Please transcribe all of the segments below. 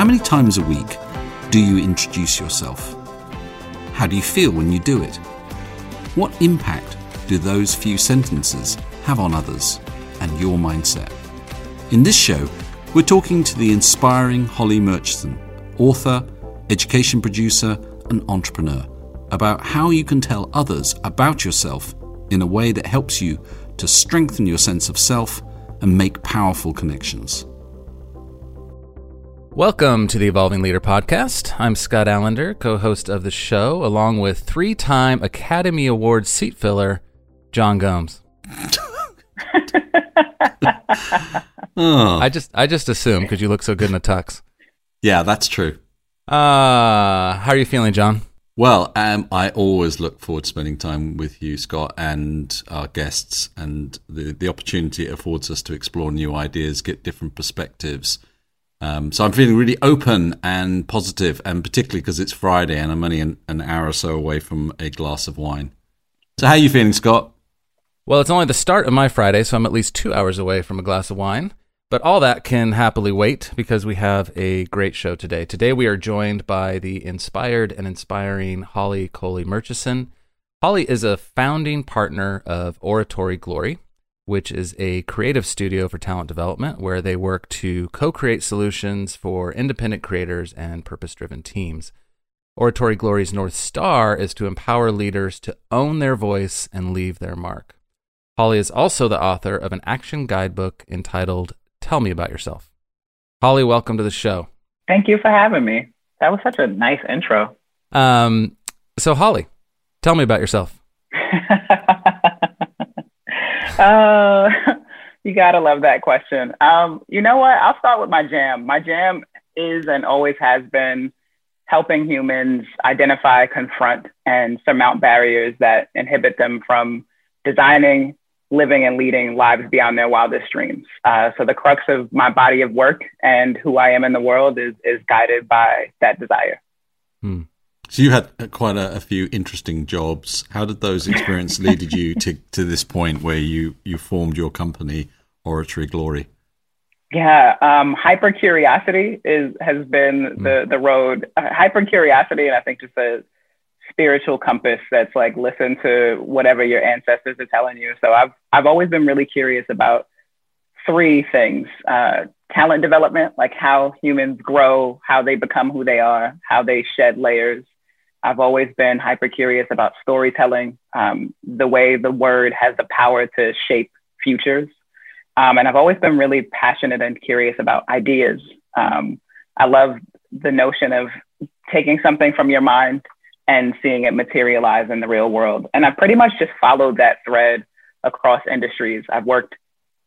How many times a week do you introduce yourself? How do you feel when you do it? What impact do those few sentences have on others and your mindset? In this show, we're talking to the inspiring Holley Murchison, author, education producer, and entrepreneur, about how you can tell others about yourself in a way that helps you to strengthen your sense of self and make powerful connections. Welcome to the Evolving Leader Podcast. I'm Scott Allender, co host of the show, along with three time Academy Award seat filler, Jean Gomes. Oh, I just I just assume because you look so good in a tux. yeah, that's true. Uh, how are you feeling, Jean? Well, um, I always look forward to spending time with you, Scott, and our guests, and the, the opportunity it affords us to explore new ideas, get different perspectives. Um, so I'm feeling really open and positive, and particularly because it's Friday and I'm only an, an hour or so away from a glass of wine. So how are you feeling, Scott? Well, it's only the start of my Friday, so I'm at least two hours away from a glass of wine. But all that can happily wait because we have a great show today. Today we are joined by the inspired and inspiring Holly Coley Murchison. Holley is a founding partner of Oratory Glory, which is a creative studio for talent development where they work to co create solutions for independent creators and purpose driven teams. Oratory Glory's North Star is to empower leaders to own their voice and leave their mark. Holley is also the author of an action guidebook entitled Tell Me About Yourself. Holley, welcome to the show. Thank you for having me. That was such a nice intro. Um, so, Holley, tell me about yourself. uh, you gotta love that question. Um, you know what? I'll start with my jam. My jam is and always has been helping humans identify, confront, and surmount barriers that inhibit them from designing, living, and leading lives beyond their wildest dreams. Uh, so the crux of my body of work and who I am in the world is is guided by that desire. Hmm. So you had quite a, a few interesting jobs. How did those experiences lead you to, to this point where you, you formed your company, Oratory Glory? Yeah, um, hyper curiosity is has been the the road. Uh, hyper curiosity, and I think just a spiritual compass that's like listen to whatever your ancestors are telling you. So I've I've always been really curious about three things: uh, talent development, like how humans grow, how they become who they are, how they shed layers. I've always been hyper curious about storytelling, um, the way the word has the power to shape futures. Um, and I've always been really passionate and curious about ideas. Um, I love the notion of taking something from your mind and seeing it materialize in the real world. And I've pretty much just followed that thread across industries. I've worked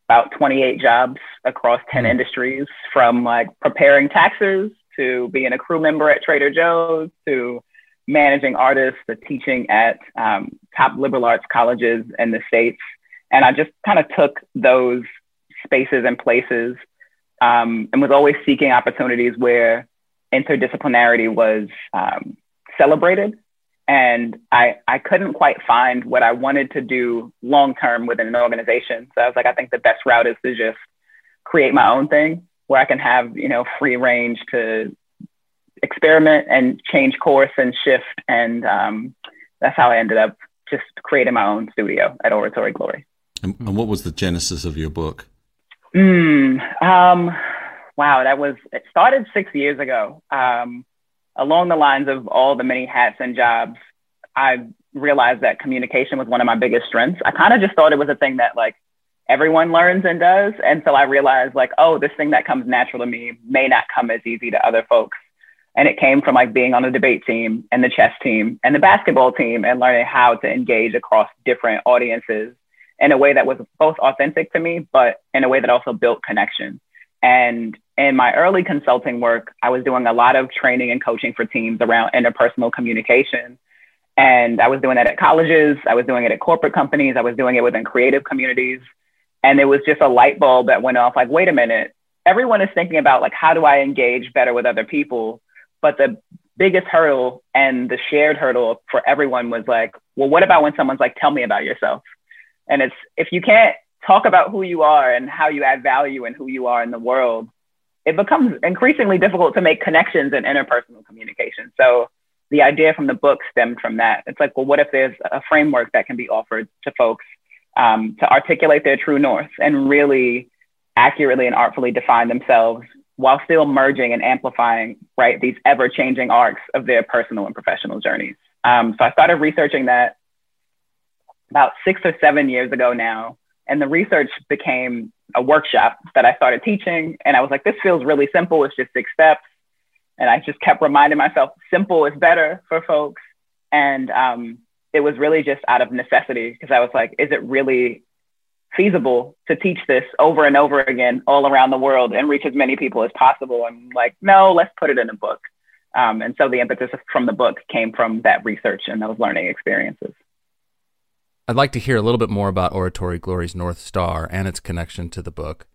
about 28 jobs across 10 industries from like preparing taxes to being a crew member at Trader Joe's to managing artists to teaching at um, top liberal arts colleges in the States. And I just kind of took those spaces and places um, and was always seeking opportunities where interdisciplinarity was um, celebrated. And I, I couldn't quite find what I wanted to do long term within an organization. So I was like, I think the best route is to just create my own thing where I can have, you know, free range to experiment and change course and shift. And um, that's how I ended up just creating my own studio at Oratory Glory. And, and what was the genesis of your book? Mm, um, wow, that was, it started six years ago. Um, along the lines of all the many hats and jobs, I realized that communication was one of my biggest strengths. I kind of just thought it was a thing that like everyone learns and does. And so I realized like, oh, this thing that comes natural to me may not come as easy to other folks. And it came from like being on the debate team and the chess team and the basketball team and learning how to engage across different audiences in a way that was both authentic to me, but in a way that also built connection. And in my early consulting work, I was doing a lot of training and coaching for teams around interpersonal communication. And I was doing that at colleges, I was doing it at corporate companies, I was doing it within creative communities. And it was just a light bulb that went off like, wait a minute, everyone is thinking about like, how do I engage better with other people? But the biggest hurdle and the shared hurdle for everyone was like, well, what about when someone's like, tell me about yourself? And it's if you can't talk about who you are and how you add value and who you are in the world, it becomes increasingly difficult to make connections in interpersonal communication. So the idea from the book stemmed from that. It's like, well, what if there's a framework that can be offered to folks um, to articulate their true north and really accurately and artfully define themselves while still merging and amplifying, right, these ever changing arcs of their personal and professional journeys. Um, so I started researching that about six or seven years ago now. And the research became a workshop that I started teaching. And I was like, this feels really simple. It's just six steps. And I just kept reminding myself, simple is better for folks. And um, it was really just out of necessity because I was like, is it really feasible to teach this over and over again all around the world and reach as many people as possible? And like, no, let's put it in a book. Um, and so the impetus from the book came from that research and those learning experiences. I'd like to hear a little bit more about Oratory Glory's North Star and its connection to the book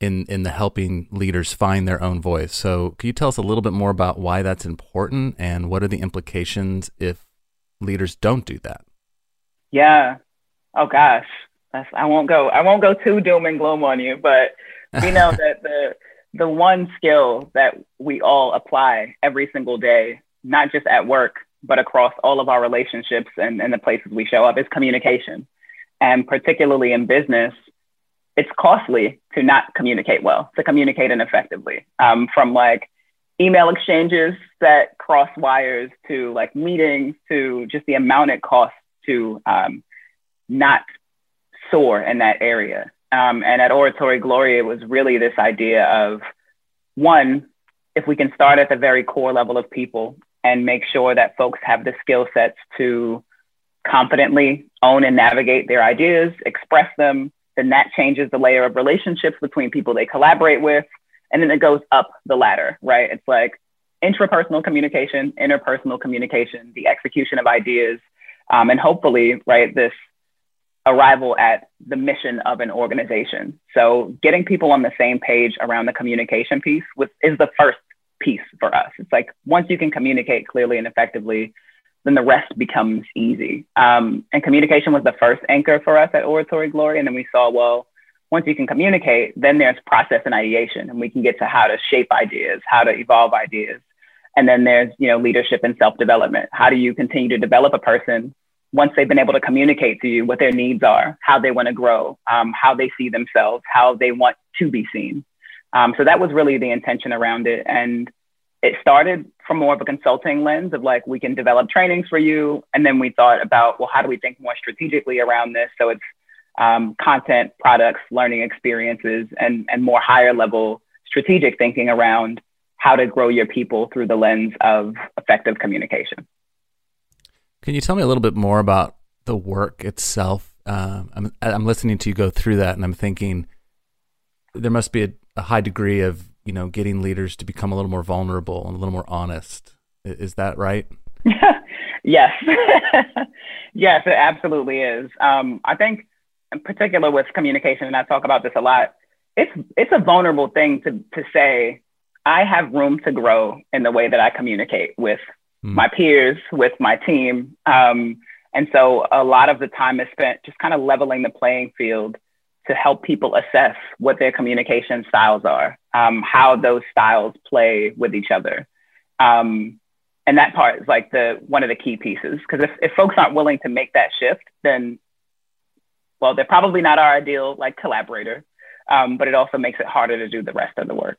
in in the helping leaders find their own voice. So, can you tell us a little bit more about why that's important and what are the implications if leaders don't do that? Yeah. Oh gosh. That's, I won't go I won't go too doom and gloom on you, but we know that the the one skill that we all apply every single day, not just at work, but across all of our relationships and, and the places we show up is communication. And particularly in business, it's costly to not communicate well, to communicate ineffectively. Um, from like email exchanges that cross wires to like meetings to just the amount it costs to um, not soar in that area. Um, and at Oratory Glory, it was really this idea of one, if we can start at the very core level of people and make sure that folks have the skill sets to confidently own and navigate their ideas, express them, then that changes the layer of relationships between people they collaborate with. And then it goes up the ladder, right? It's like intrapersonal communication, interpersonal communication, the execution of ideas, um, and hopefully, right, this arrival at the mission of an organization. So getting people on the same page around the communication piece with, is the first piece for us. It's like once you can communicate clearly and effectively, then the rest becomes easy. Um, and communication was the first anchor for us at Oratory Glory. And then we saw, well, once you can communicate, then there's process and ideation, and we can get to how to shape ideas, how to evolve ideas. And then there's, you know, leadership and self-development. How do you continue to develop a person once they've been able to communicate to you what their needs are, how they want to grow, um, how they see themselves, how they want to be seen. Um, so that was really the intention around it. And it started from more of a consulting lens of like, we can develop trainings for you. And then we thought about, well, how do we think more strategically around this? So it's um, content, products, learning experiences, and, and more higher level strategic thinking around how to grow your people through the lens of effective communication. Can you tell me a little bit more about the work itself? Uh, I'm, I'm listening to you go through that, and I'm thinking there must be a, a high degree of you know getting leaders to become a little more vulnerable and a little more honest. Is that right? yes, yes, it absolutely is. Um, I think, in particular with communication, and I talk about this a lot. It's it's a vulnerable thing to to say. I have room to grow in the way that I communicate with mm. my peers, with my team. Um, and so a lot of the time is spent just kind of leveling the playing field to help people assess what their communication styles are, um, how those styles play with each other. Um, and that part is like the one of the key pieces because if, if folks aren't willing to make that shift, then well, they're probably not our ideal like collaborator. Um, but it also makes it harder to do the rest of the work.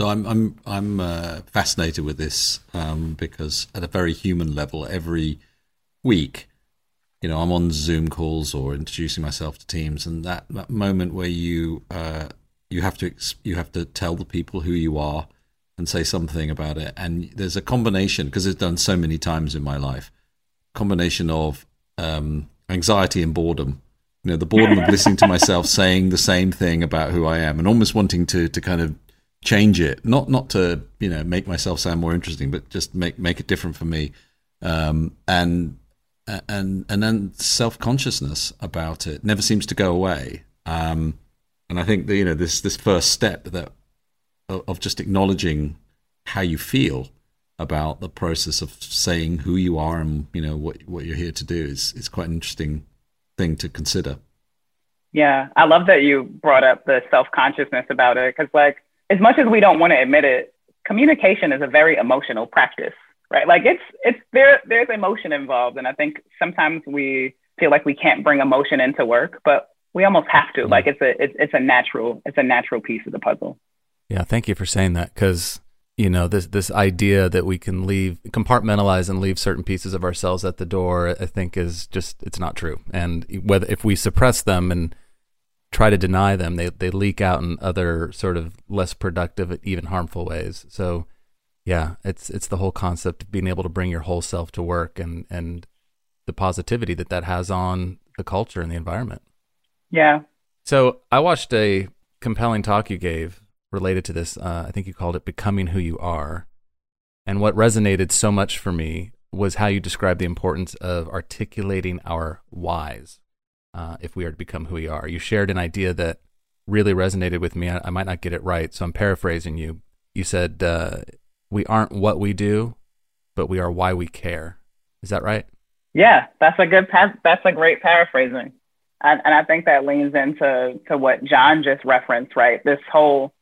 So I'm I'm I'm uh, fascinated with this um, because at a very human level, every week, you know, I'm on Zoom calls or introducing myself to teams, and that, that moment where you uh, you have to you have to tell the people who you are and say something about it, and there's a combination because it's done so many times in my life, combination of um, anxiety and boredom. You know, the boredom of listening to myself saying the same thing about who I am, and almost wanting to to kind of change it. Not not to you know make myself sound more interesting but just make make it different for me. Um, and and and then self-consciousness about it never seems to go away. Um, and i think that you know this this first step that of just acknowledging how you feel about the process of saying who you are and you know what what you're here to do is is quite an interesting thing to consider. Yeah. I love that you brought up the self-consciousness about it because like as much as we don't want to admit it, communication is a very emotional practice, right? Like it's it's there there's emotion involved, and I think sometimes we feel like we can't bring emotion into work, but we almost have to. Like it's a it's, it's a natural it's a natural piece of the puzzle. Yeah, thank you for saying that because you know this this idea that we can leave compartmentalize and leave certain pieces of ourselves at the door i think is just it's not true and whether if we suppress them and try to deny them they they leak out in other sort of less productive even harmful ways so yeah it's it's the whole concept of being able to bring your whole self to work and and the positivity that that has on the culture and the environment yeah so i watched a compelling talk you gave related to this. Uh, I think you called it Becoming Who You Are. And what resonated so much for me was how you described the importance of articulating our whys uh, if we are to become who we are. You shared an idea that really resonated with me. I, I might not get it right, so I'm paraphrasing you. You said, uh, We aren't what we do, but we are why we care. Is that right? Yeah, that's a good, that's a great paraphrasing. And, and I think that leans into to what Jean just referenced, right? This whole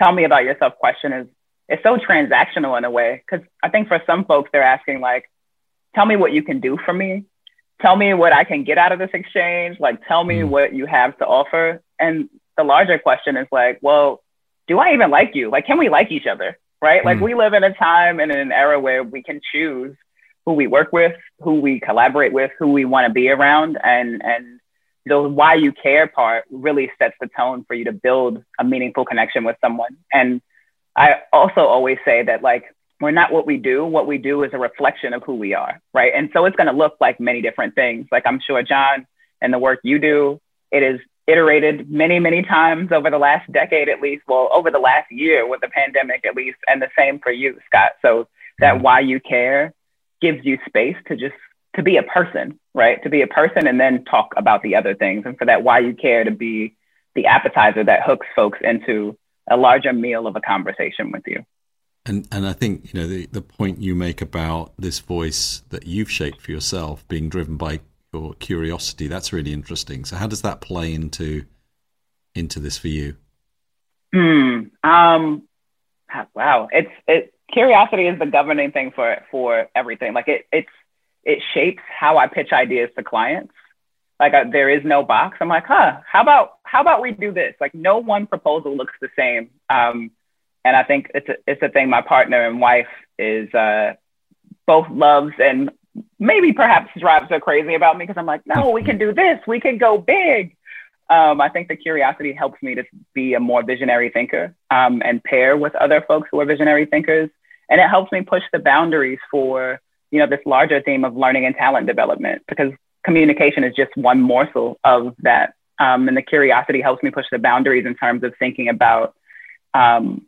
tell me about yourself question is it's so transactional in a way because I think for some folks they're asking like, tell me what you can do for me, tell me what I can get out of this exchange, like tell me mm. what you have to offer. And the larger question is like, well, do I even like you? Like, can we like each other? Right? Mm. Like we live in a time and in an era where we can choose who we work with, who we collaborate with, who we want to be around, and and the why you care part really sets the tone for you to build a meaningful connection with someone. And I also always say that like we're not what we do. What we do is a reflection of who we are, right? And so it's going to look like many different things. Like I'm sure Jean and the work you do, it is iterated many, many times over the last decade at least. Well, over the last year with the pandemic at least, and the same for you, Scott. So that mm-hmm. why you care gives you space to just to be a person, right? To be a person and then talk about the other things. And for that why you care to be the appetizer that hooks folks into a larger meal of a conversation with you. And and I think, you know, the, the point you make about this voice that you've shaped for yourself being driven by your curiosity, that's really interesting. So how does that play into into this for you? Hmm. Um wow. It's it curiosity is the governing thing for for everything. Like it it's it shapes how I pitch ideas to clients. Like I, there is no box. I'm like, huh, how about how about we do this? Like no one proposal looks the same. Um, and I think it's a, it's a thing my partner and wife is uh, both loves and maybe perhaps drives her crazy about me because I'm like, no, we can do this. We can go big. Um, I think the curiosity helps me to be a more visionary thinker um, and pair with other folks who are visionary thinkers. And it helps me push the boundaries for you know, this larger theme of learning and talent development because communication is just one morsel of that. Um, and the curiosity helps me push the boundaries in terms of thinking about um,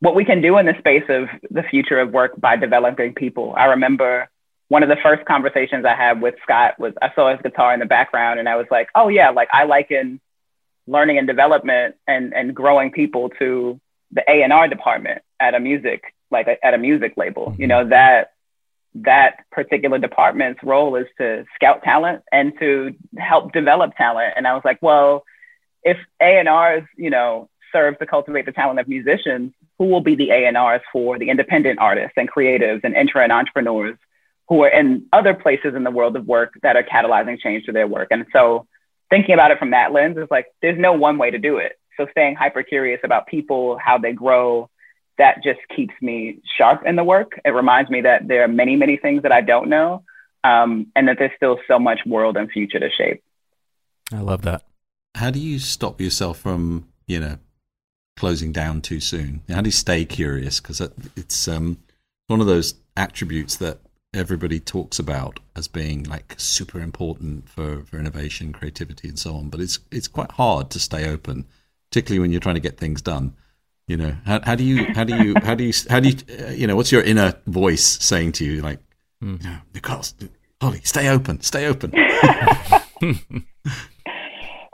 what we can do in the space of the future of work by developing people. I remember one of the first conversations I had with Scott was I saw his guitar in the background and I was like, oh yeah, like I liken learning and development and, and growing people to the A&R department at a music, like a, at a music label, you know, that that particular department's role is to scout talent and to help develop talent. And I was like, well, if A&Rs, you know, serve to cultivate the talent of musicians, who will be the A&Rs for the independent artists and creatives and intra and entrepreneurs who are in other places in the world of work that are catalyzing change to their work? And so thinking about it from that lens is like, there's no one way to do it. So staying hyper curious about people, how they grow, that just keeps me sharp in the work. It reminds me that there are many, many things that I don't know, um, and that there's still so much world and future to shape. I love that. How do you stop yourself from, you know, closing down too soon? How do you stay curious? Because it's um, one of those attributes that everybody talks about as being like super important for, for innovation, creativity, and so on. But it's it's quite hard to stay open, particularly when you're trying to get things done. You know, how, how do you, how do you, how do you, how do you, uh, you know, what's your inner voice saying to you, like, mm. you know, Nicole, Holley, stay open, stay open.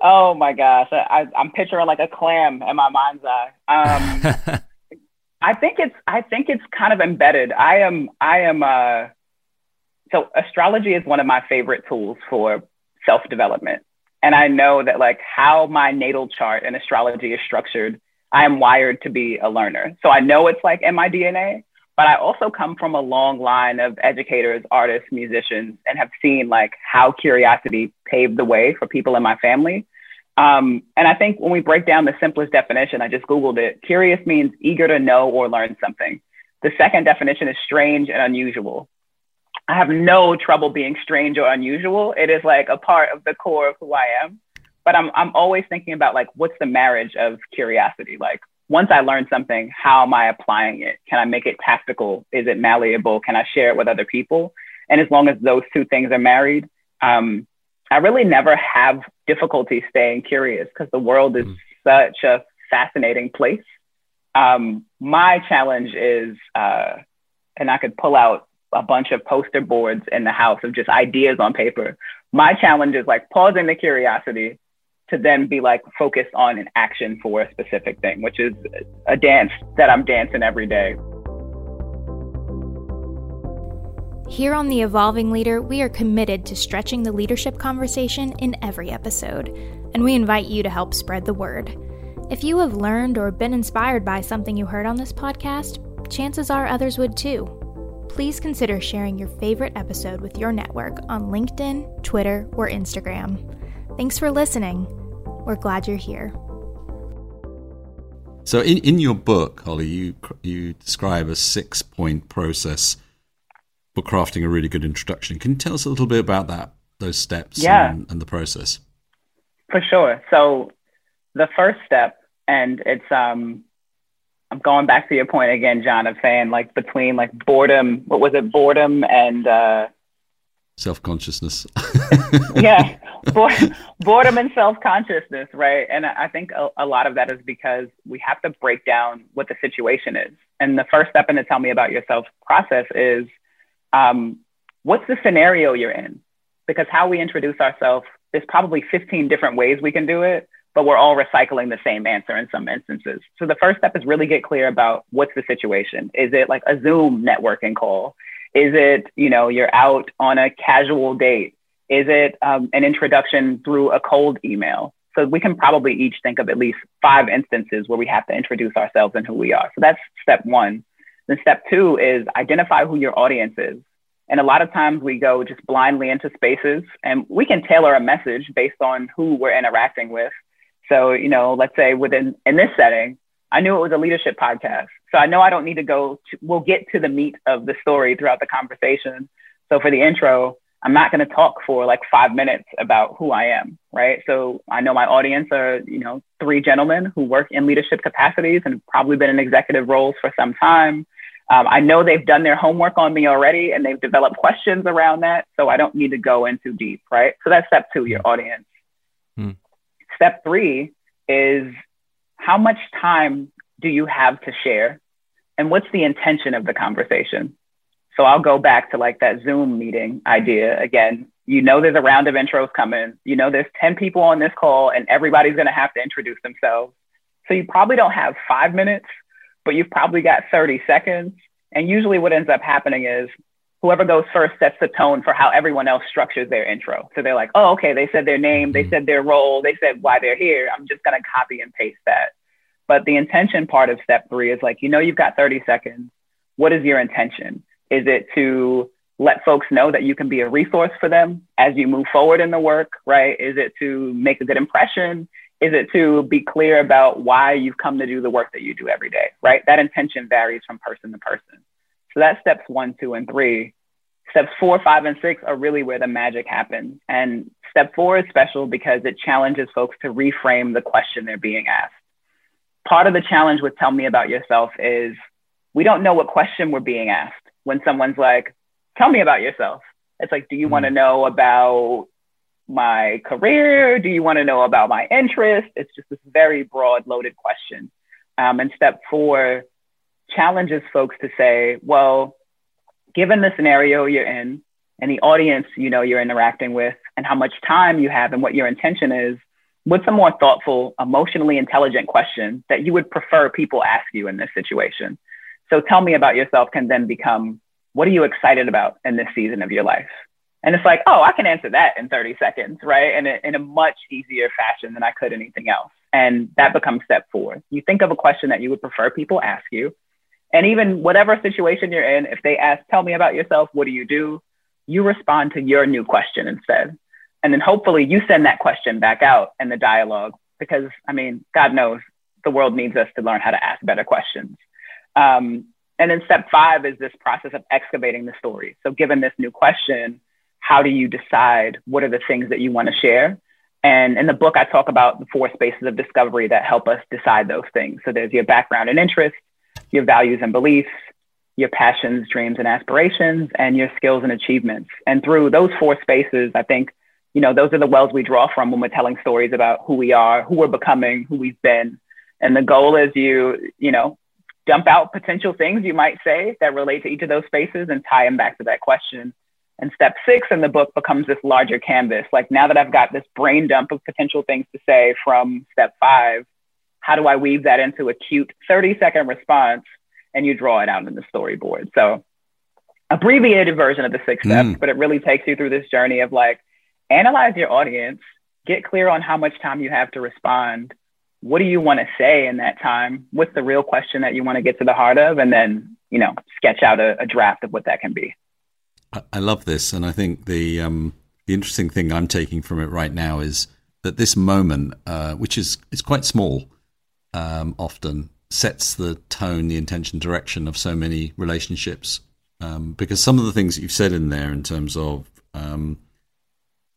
oh my gosh, I, am picturing like a clam in my mind's eye. Um, I think it's, I think it's kind of embedded. I am, I am. Uh, so astrology is one of my favorite tools for self development, and I know that like how my natal chart and astrology is structured I am wired to be a learner. So I know it's like in my DNA, but I also come from a long line of educators, artists, musicians, and have seen like how curiosity paved the way for people in my family. Um, and I think when we break down the simplest definition, I just Googled it. Curious means eager to know or learn something. The second definition is strange and unusual. I have no trouble being strange or unusual. It is like a part of the core of who I am. But I'm I'm always thinking about like what's the marriage of curiosity? Like once I learn something, how am I applying it? Can I make it tactical? Is it malleable? Can I share it with other people? And as long as those two things are married, um, I really never have difficulty staying curious because the world is mm. such a fascinating place. Um, my challenge is, uh, and I could pull out a bunch of poster boards in the house of just ideas on paper. My challenge is like pausing the curiosity to then be like focused on an action for a specific thing, which is a dance that I'm dancing every day. Here on The Evolving Leader, we are committed to stretching the leadership conversation in every episode, and we invite you to help spread the word. If you have learned or been inspired by something you heard on this podcast, chances are others would too. Please consider sharing your favorite episode with your network on LinkedIn, Twitter, or Instagram. Thanks for listening. We're glad you're here. So, in, in your book, Holley, you you describe a six point process for crafting a really good introduction. Can you tell us a little bit about that, those steps, yeah. and, and the process? For sure. So, the first step, and it's um, I'm going back to your point again, Jean, of saying like between like boredom, what was it, boredom and uh, self consciousness. yeah, boredom and self consciousness, right? And I think a, a, lot of that is because we have to break down what the situation is. And the first step in the tell me about yourself process is um, what's the scenario you're in? Because how we introduce ourselves, there's probably 15 different ways we can do it, but we're all recycling the same answer in some instances. So the first step is really get clear about what's the situation. Is it like a Zoom networking call? Is it, you know, you're out on a casual date? Is it um, an introduction through a cold email? So we can probably each think of at least five instances where we have to introduce ourselves and who we are. So that's step one. Then step two is identify who your audience is. And a lot of times we go just blindly into spaces and we can tailor a message based on who we're interacting with. So, you know, let's say within in this setting, I knew it was a leadership podcast. So I know I don't need to go to, we'll get to the meat of the story throughout the conversation. So for the intro, I'm not going to talk for like five minutes about who I am, right? So I know my audience are, you know, three gentlemen who work in leadership capacities and probably been in executive roles for some time. Um, I know they've done their homework on me already and they've developed questions around that. So I don't need to go in too deep, right? So that's step two, your hmm. audience. Hmm. Step three is how much time do you have to share? And what's the intention of the conversation? So I'll go back to like that Zoom meeting idea again. You know, there's a round of intros coming. You know, there's 10 people on this call and everybody's going to have to introduce themselves. So you probably don't have five minutes but you've probably got 30 seconds. And usually what ends up happening is whoever goes first sets the tone for how everyone else structures their intro. So they're like, oh, okay, they said their name, they mm-hmm. said their role, they said why they're here. I'm just going to copy and paste that. But the intention part of step three is like, you know, you've got 30 seconds. What is your intention? Is it to let folks know that you can be a resource for them as you move forward in the work, right? Is it to make a good impression? Is it to be clear about why you've come to do the work that you do every day, right? That intention varies from person to person. So that's steps one, two, and three. Steps four, five, and six are really where the magic happens. And step four is special because it challenges folks to reframe the question they're being asked. Part of the challenge with Tell Me About Yourself is we don't know what question we're being asked when someone's like, Tell me about yourself. It's like, do you mm-hmm. want to know about my career? Do you want to know about my interest? It's just this very broad, loaded question. Um, and step four challenges folks to say, well, given the scenario you're in and the audience you know you're interacting with and how much time you have and what your intention is, what's a more thoughtful, emotionally intelligent question that you would prefer people ask you in this situation? So tell me about yourself can then become, what are you excited about in this season of your life? And it's like, oh, I can answer that in 30 seconds, right? And in a much easier fashion than I could anything else. And that becomes step four. You think of a question that you would prefer people ask you. And even whatever situation you're in, if they ask, tell me about yourself, what do you do? You respond to your new question instead. And then hopefully you send that question back out in the dialogue because, I mean, God knows the world needs us to learn how to ask better questions. Um, and then step five is this process of excavating the story. So, given this new question, how do you decide what are the things that you want to share? And in the book, I talk about the four spaces of discovery that help us decide those things. So, there's your background and interests, your values and beliefs, your passions, dreams, and aspirations, and your skills and achievements. And through those four spaces, I think you know, those are the wells we draw from when we're telling stories about who we are, who we're becoming, who we've been. And the goal is you, you know, dump out potential things you might say that relate to each of those spaces and tie them back to that question. And step six in the book becomes this larger canvas. Like now that I've got this brain dump of potential things to say from step five, how do I weave that into a cute 30 second response? And you draw it out in the storyboard. So abbreviated version of the six steps, mm. but it really takes you through this journey of like, analyze your audience, get clear on how much time you have to respond. What do you want to say in that time? What's the real question that you want to get to the heart of? And then, you know, sketch out a, a draft of what that can be. I love this. And I think the, um, the interesting thing I'm taking from it right now is that this moment, uh, which is, is quite small um, often, sets the tone, the intention, direction of so many relationships. Um, because some of the things that you've said in there in terms of um,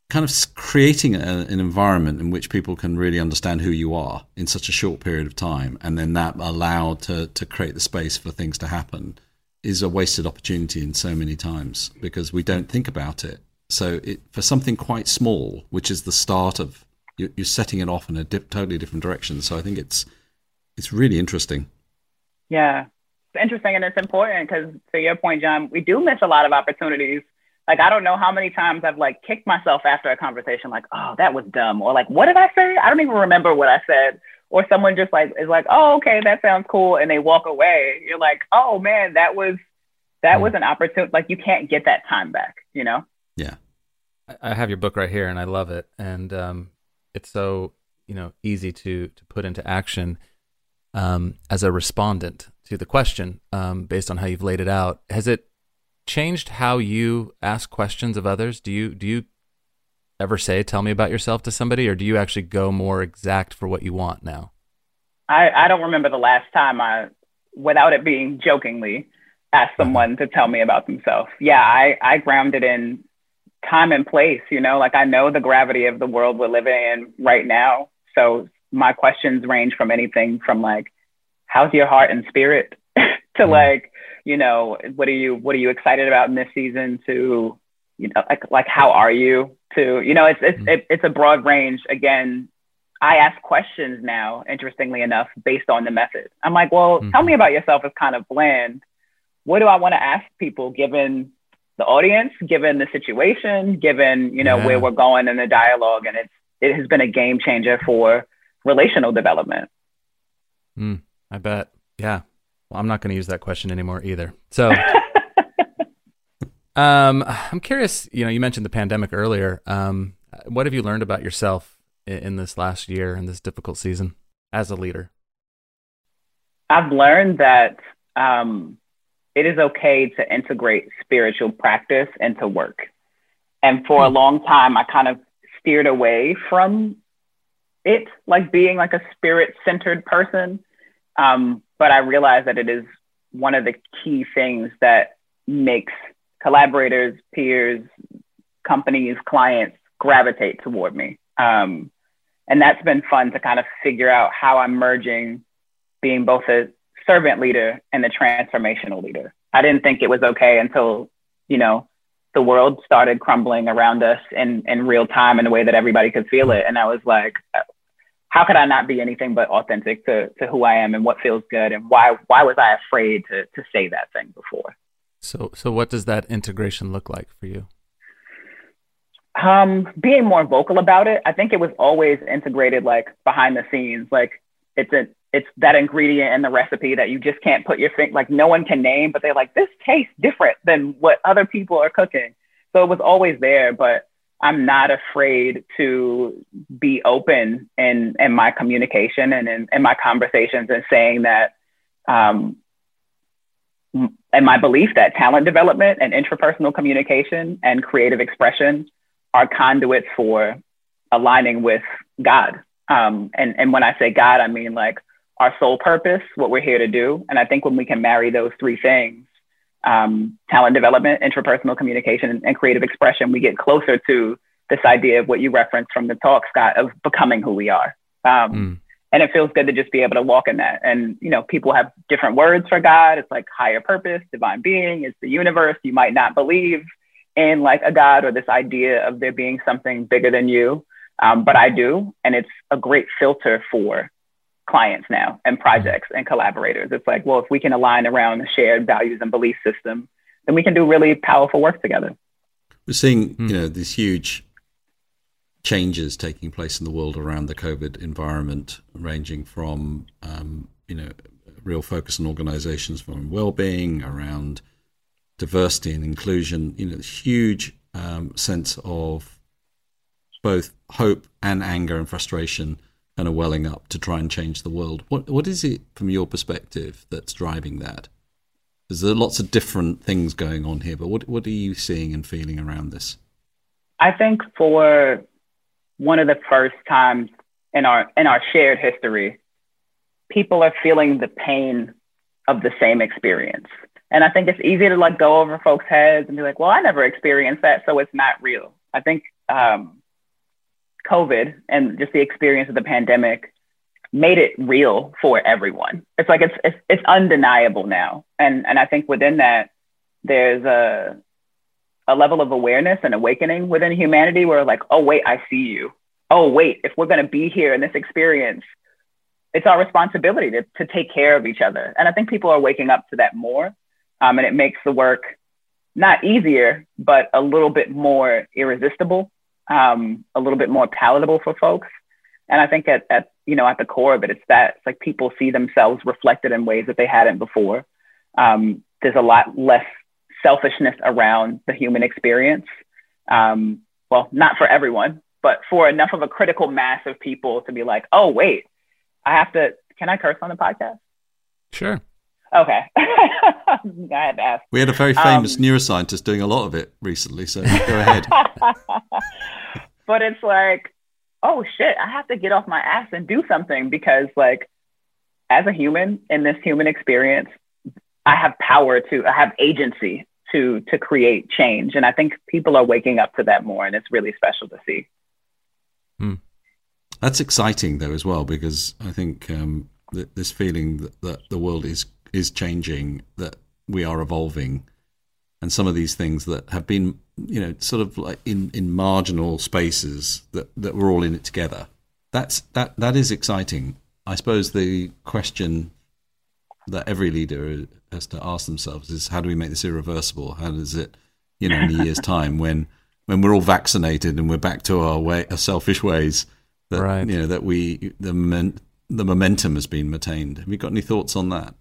kind of creating a, an environment in which people can really understand who you are in such a short period of time, and then that allowed to to create the space for things to happen, is a wasted opportunity in so many times because we don't think about it. So it, for something quite small, which is the start of you're, you're setting it off in a dip, totally different direction. So I think it's it's really interesting. Yeah, it's interesting and it's important because to your point, Jean, we do miss a lot of opportunities like I don't know how many times I've like kicked myself after a conversation, like, oh, that was dumb, or like, what did I say? I don't even remember what I said. Or someone just like is like, oh, okay, that sounds cool, and they walk away. You're like, oh man, that was that was an opportunity. Like you can't get that time back, you know? Yeah. I have your book right here, and I love it, and um, it's so you know easy to to put into action um, as a respondent to the question um, based on how you've laid it out. Has it changed how you ask questions of others? Do you do you ever say "Tell me about yourself" to somebody, or do you actually go more exact for what you want now? I I don't remember the last time I, without it being jokingly, asked mm-hmm. someone to tell me about themselves. Yeah, I I ground it in time and place. You know, like I know the gravity of the world we're living in right now. So my questions range from anything from like, "How's your heart and spirit?" to mm-hmm. like you know, what are you what are you excited about in this season? To you know, like like how are you? To you know, it's it's mm-hmm. it's a broad range. Again, I ask questions now. Interestingly enough, based on the method, I'm like, well, mm-hmm. tell me about yourself is kind of bland. What do I want to ask people given the audience, given the situation, given you know yeah. where we're going in the dialogue, and it's it has been a game changer for relational development. Mm, I bet. Yeah. Well, I'm not going to use that question anymore either. So, um, I'm curious. You know, you mentioned the pandemic earlier. Um, what have you learned about yourself in, in this last year in this difficult season as a leader? I've learned that um, it is okay to integrate spiritual practice into work. And for a hmm. long time, I kind of steered away from it, like being like a spirit centered person. Um, but I realize that it is one of the key things that makes collaborators, peers, companies, clients gravitate toward me. Um, and that's been fun to kind of figure out how I'm merging being both a servant leader and a transformational leader. I didn't think it was okay until, you know, the world started crumbling around us in, in real time in a way that everybody could feel it. And I was like, how could I not be anything but authentic to, to who I am and what feels good and why why was I afraid to to say that thing before? So so what does that integration look like for you? Um, being more vocal about it. I think it was always integrated like behind the scenes. Like it's a it's that ingredient in the recipe that you just can't put your finger like no one can name, but they're like, this tastes different than what other people are cooking. So it was always there, but I'm not afraid to be open in, in my communication and in, in my conversations and saying that, um, and my belief that talent development and interpersonal communication and creative expression are conduits for aligning with God. Um, and, and when I say God, I mean like our sole purpose, what we're here to do. And I think when we can marry those three things, um, talent development, interpersonal communication, and creative expression, we get closer to this idea of what you referenced from the talk, Scott, of becoming who we are. Um, mm. And it feels good to just be able to walk in that. And, you know, people have different words for God. It's like higher purpose, divine being, it's the universe. You might not believe in like a God or this idea of there being something bigger than you. Um, but I do. And it's a great filter for clients now and projects and collaborators. It's like, well, if we can align around a shared values and belief system, then we can do really powerful work together. We're seeing, mm. you know, these huge changes taking place in the world around the COVID environment, ranging from, um, you know, real focus on organizations from well-being around diversity and inclusion. You know, huge um, sense of both hope and anger and frustration kind of welling up to try and change the world. What what is it from your perspective that's driving that? There's lots of different things going on here, but what what are you seeing and feeling around this? I think for one of the first times in our in our shared history, people are feeling the pain of the same experience. And I think it's easy to like go over folks' heads and be like, well, I never experienced that, so it's not real. I think um, COVID and just the experience of the pandemic made it real for everyone. It's like it's it's, it's undeniable now, and and I think within that there's a a level of awareness and awakening within humanity where like, oh wait, I see you. Oh wait, if we're gonna be here in this experience, it's our responsibility to to take care of each other. And I think people are waking up to that more, um, and it makes the work not easier, but a little bit more irresistible um, a little bit more palatable for folks. And I think at, at you know at the core of it, it's that it's like people see themselves reflected in ways that they hadn't before. Um, there's a lot less selfishness around the human experience. Um, well, not for everyone, but for enough of a critical mass of people to be like, oh wait, I have to. Can I curse on the podcast? Sure. Okay. I had to ask. We had a very famous um, neuroscientist doing a lot of it recently, so go ahead. but it's like, oh shit, I have to get off my ass and do something because, like, as a human in this human experience, I have power to, I have agency to to create change, and I think people are waking up to that more, and it's really special to see. Hmm. That's exciting though as well because I think um, th- this feeling that, that the world is is changing, that we are evolving, and some of these things that have been, you know, sort of like in, in marginal spaces that, that we're all in it together. That's that that is exciting. I suppose the question that every leader has to ask themselves is how do we make this irreversible? How does it, you know, in a year's time when when we're all vaccinated and we're back to our way, our selfish ways, that right. you know that we the the momentum has been maintained. Have you got any thoughts on that?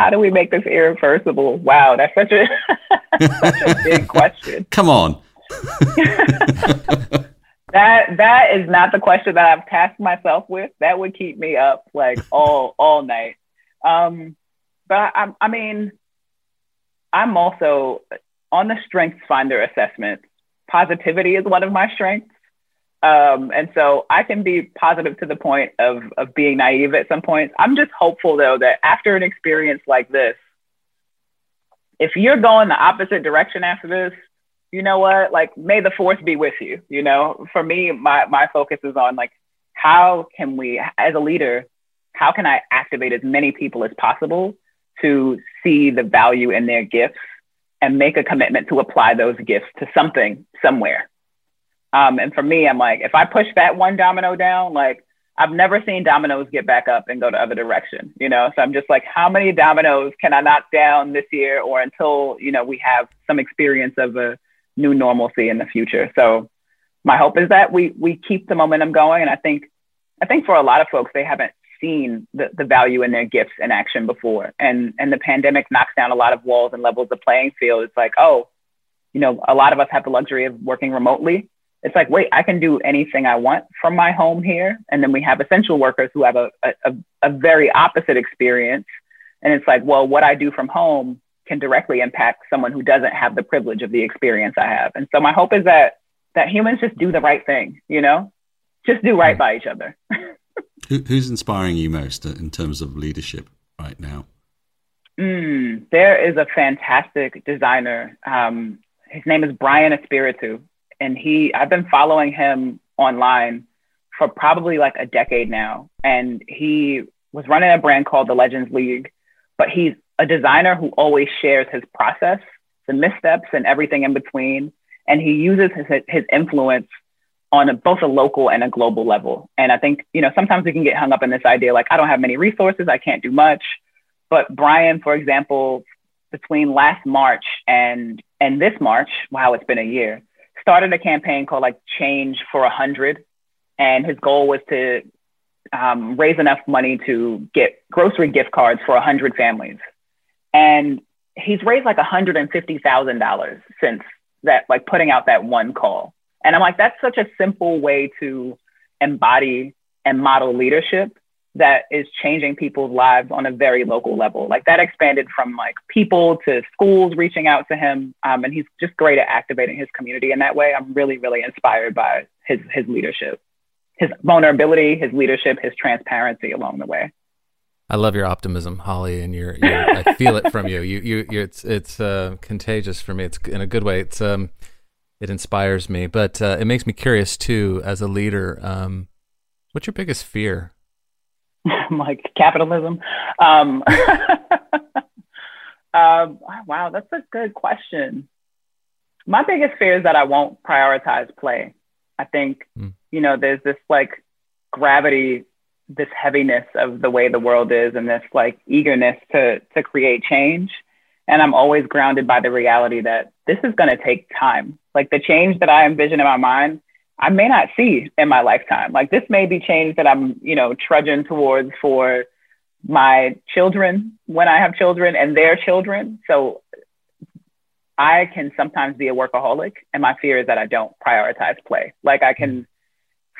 how do we make this irreversible? Wow, that's such a such a big question. Come on. that that is not the question that I've tasked myself with. That would keep me up like all all night. Um, but I, I mean, I'm also on the Strengths Finder assessment. Positivity is one of my strengths. Um, and so I can be positive to the point of, of being naive at some points. I'm just hopeful though that after an experience like this, if you're going the opposite direction after this, you know what? Like, may the force be with you. You know, for me, my, my focus is on like, how can we, as a leader, how can I activate as many people as possible to see the value in their gifts and make a commitment to apply those gifts to something somewhere? Um, and for me, I'm like, if I push that one domino down, like I've never seen dominoes get back up and go the other direction, you know? So I'm just like, how many dominoes can I knock down this year or until, you know, we have some experience of a new normalcy in the future. So my hope is that we, we keep the momentum going. And I think, I think for a lot of folks, they haven't seen the, the value in their gifts in action before. And, and the pandemic knocks down a lot of walls and levels the playing field. It's like, oh, you know, a lot of us have the luxury of working remotely it's like, wait, I can do anything I want from my home here. And then we have essential workers who have a, a, a very opposite experience. And it's like, well, what I do from home can directly impact someone who doesn't have the privilege of the experience I have. And so my hope is that that humans just do the right thing, you know, just do right by each other. Who, who's inspiring you most in terms of leadership right now? Mm, there is a fantastic designer. Um, his name is Brian Espiritu, and he I've been following him online for probably like a decade now, and he was running a brand called the Legends League, but he's a designer who always shares his process, the missteps, and everything in between. And he uses his, his influence on a, both a local and a global level. And I think, you know, sometimes we can get hung up in this idea like, I don't have many resources, I can't do much. But Brian, for example, between last March and and this March, wow, it's been a year, started a campaign called like Change for a Hundred, and his goal was to um, raise enough money to get grocery gift cards for a hundred families and he's raised like $150,000 since that, like putting out that one call. And I'm like, that's such a simple way to embody and model leadership that is changing people's lives on a very local level. Like that expanded from like people to schools reaching out to him. Um, and he's just great at activating his community in that way. I'm really, really inspired by his, his leadership, his vulnerability, his leadership, his transparency along the way. I love your optimism, Holley, and your, your I feel it from you. You, you, you it's it's uh, contagious for me. It's in a good way. It's um, it inspires me, but uh, it makes me curious too. As a leader, um, what's your biggest fear? like capitalism. Um, um, wow, that's a good question. My biggest fear is that I won't prioritize play. I think mm. you know there's this like gravity this heaviness of the way the world is and this like eagerness to to create change and i'm always grounded by the reality that this is going to take time like the change that i envision in my mind i may not see in my lifetime like this may be change that i'm you know trudging towards for my children when i have children and their children so i can sometimes be a workaholic and my fear is that i don't prioritize play like i can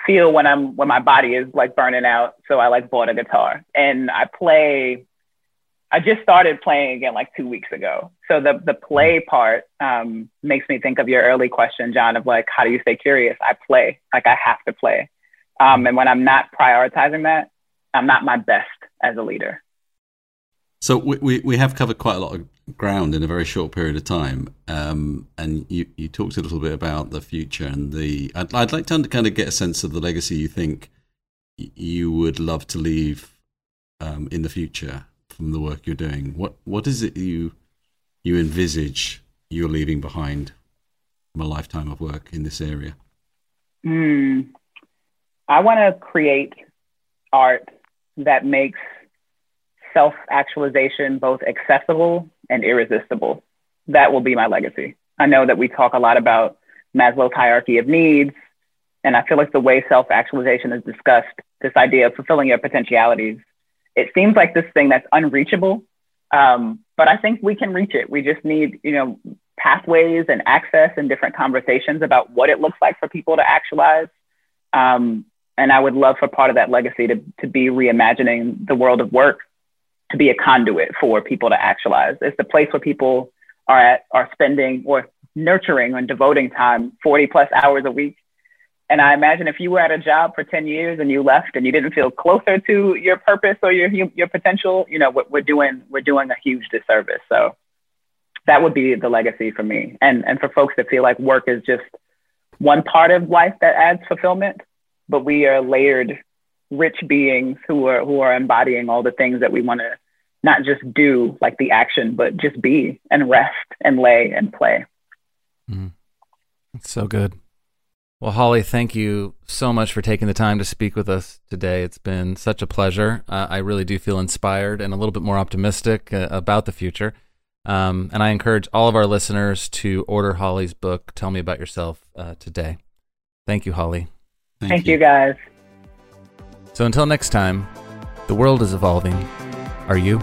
feel when I'm when my body is like burning out. So I like bought a guitar and I play. I just started playing again like two weeks ago. So the the play part um, makes me think of your early question, Jean, of like how do you stay curious? I play like I have to play, um, and when I'm not prioritizing that, I'm not my best as a leader. So we, we, we have covered quite a lot of ground in a very short period of time. Um, and you, you talked a little bit about the future and the. I'd, I'd like to kind of get a sense of the legacy you think you would love to leave um, in the future from the work you're doing. What what is it you you envisage you're leaving behind from a lifetime of work in this area? Mm, I want to create art that makes self actualization both accessible and irresistible. That will be my legacy. I know that we talk a lot about Maslow's hierarchy of needs. And I feel like the way self actualization is discussed, this idea of fulfilling your potentialities, it seems like this thing that's unreachable. Um, but I think we can reach it. We just need, you know, pathways and access and different conversations about what it looks like for people to actualize. Um, and I would love for part of that legacy to, to be reimagining the world of work to be a conduit for people to actualize. It's the place where people are at are spending or nurturing and devoting time 40 plus hours a week. And I imagine if you were at a job for 10 years and you left and you didn't feel closer to your purpose or your your potential, you know, we're doing we're doing a huge disservice. So that would be the legacy for me. And and for folks that feel like work is just one part of life that adds fulfillment, but we are layered rich beings who are who are embodying all the things that we want to not just do like the action but just be and rest and lay and play mm. That's so good well holley thank you so much for taking the time to speak with us today it's been such a pleasure uh, i really do feel inspired and a little bit more optimistic uh, about the future um, and i encourage all of our listeners to order holley's book tell me about yourself uh, today thank you holley thank, thank you. you guys so until next time, the world is evolving. Are you?